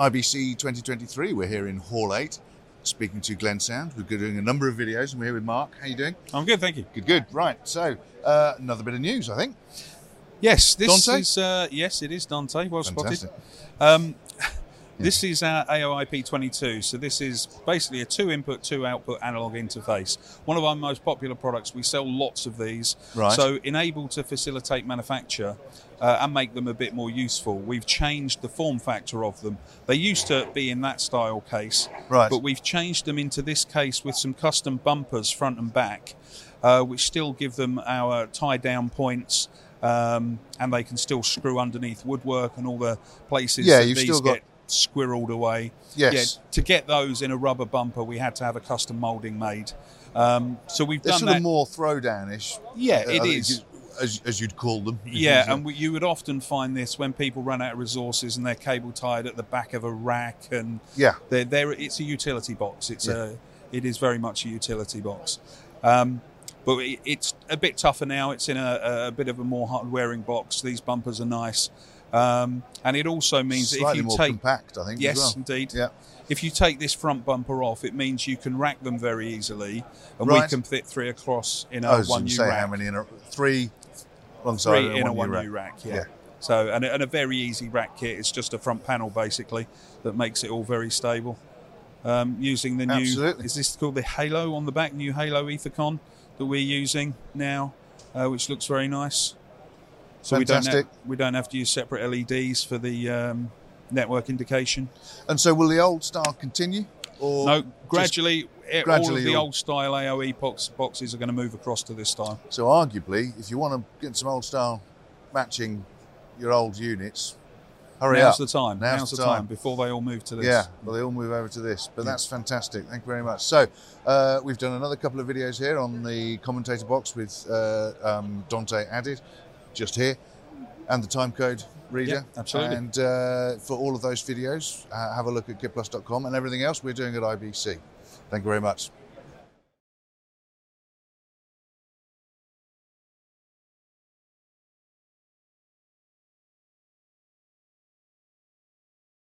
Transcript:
IBC 2023. We're here in Hall 8, speaking to Glensound. We're doing a number of videos, and we're here with Marc. How you doing? I'm good, thank you. Good, good. Right. So uh, another bit of news, I think. Yes, this Dante? is uh, yes, it is Dante. Well Fantastic. spotted. Um, This is our AOIP 22. So this is basically a two-input, two-output analog interface. One of our most popular products. We sell lots of these. Right. So enabled to facilitate manufacture uh, and make them a bit more useful. We've changed the form factor of them. They used to be in that style case, Right. but we've changed them into this case with some custom bumpers front and back, uh, which still give them our tie-down points. Um, and they can still screw underneath woodwork and all the places Yeah, that you've these still got- get squirreled away. Yes. Yeah, to get those in a rubber bumper, we had to have a custom moulding made. Um, so we've They're done sort that. of more throwdown-ish. yeah, uh, it is. As, as you'd call them. Yeah, and we, you would often find this when people run out of resources and they're cable tied at the back of a rack, and Yeah. they're, they're, it's a utility box. It's Yeah. a, it is very much a utility box. Um, but it, it's a bit tougher now. It's in a, a bit of a more hard-wearing box. These bumpers are nice, um, and it also means that if you more take compact, I think. Yes, As well. indeed. Yeah. If you take this front bumper off, it means you can rack them very easily, and we can fit three across in a one U say rack. how many in a three Three in a one U rack. rack. Yeah. Yeah. So and a, and a very easy rack kit. It's just a front panel basically that makes it all very stable. Um, using the new Absolutely. is this called the Halo on the back? New Halo Ethercon that we're using now, uh, which looks very nice. So we don't have, we don't have to use separate LEDs for the um, network indication. And so, will the old style continue? Or No, gradually, eh, all of the old style AOE box, boxes are going to move across to this style. So, arguably, if you want to get some old style matching your old units, hurry Now's up. the time. Now's Now's, the the time. time. before they all move to this. Yeah, well, they all move over to this, but that's fantastic. Thank you very much. So, uh, we've done another couple of videos here on the commentator box with uh, um, Dante added, just here, and the timecode reader. Yeah, absolutely. And uh, for all of those videos, uh, have a look at kitplus.com and everything else we're doing at IBC. Thank you very much.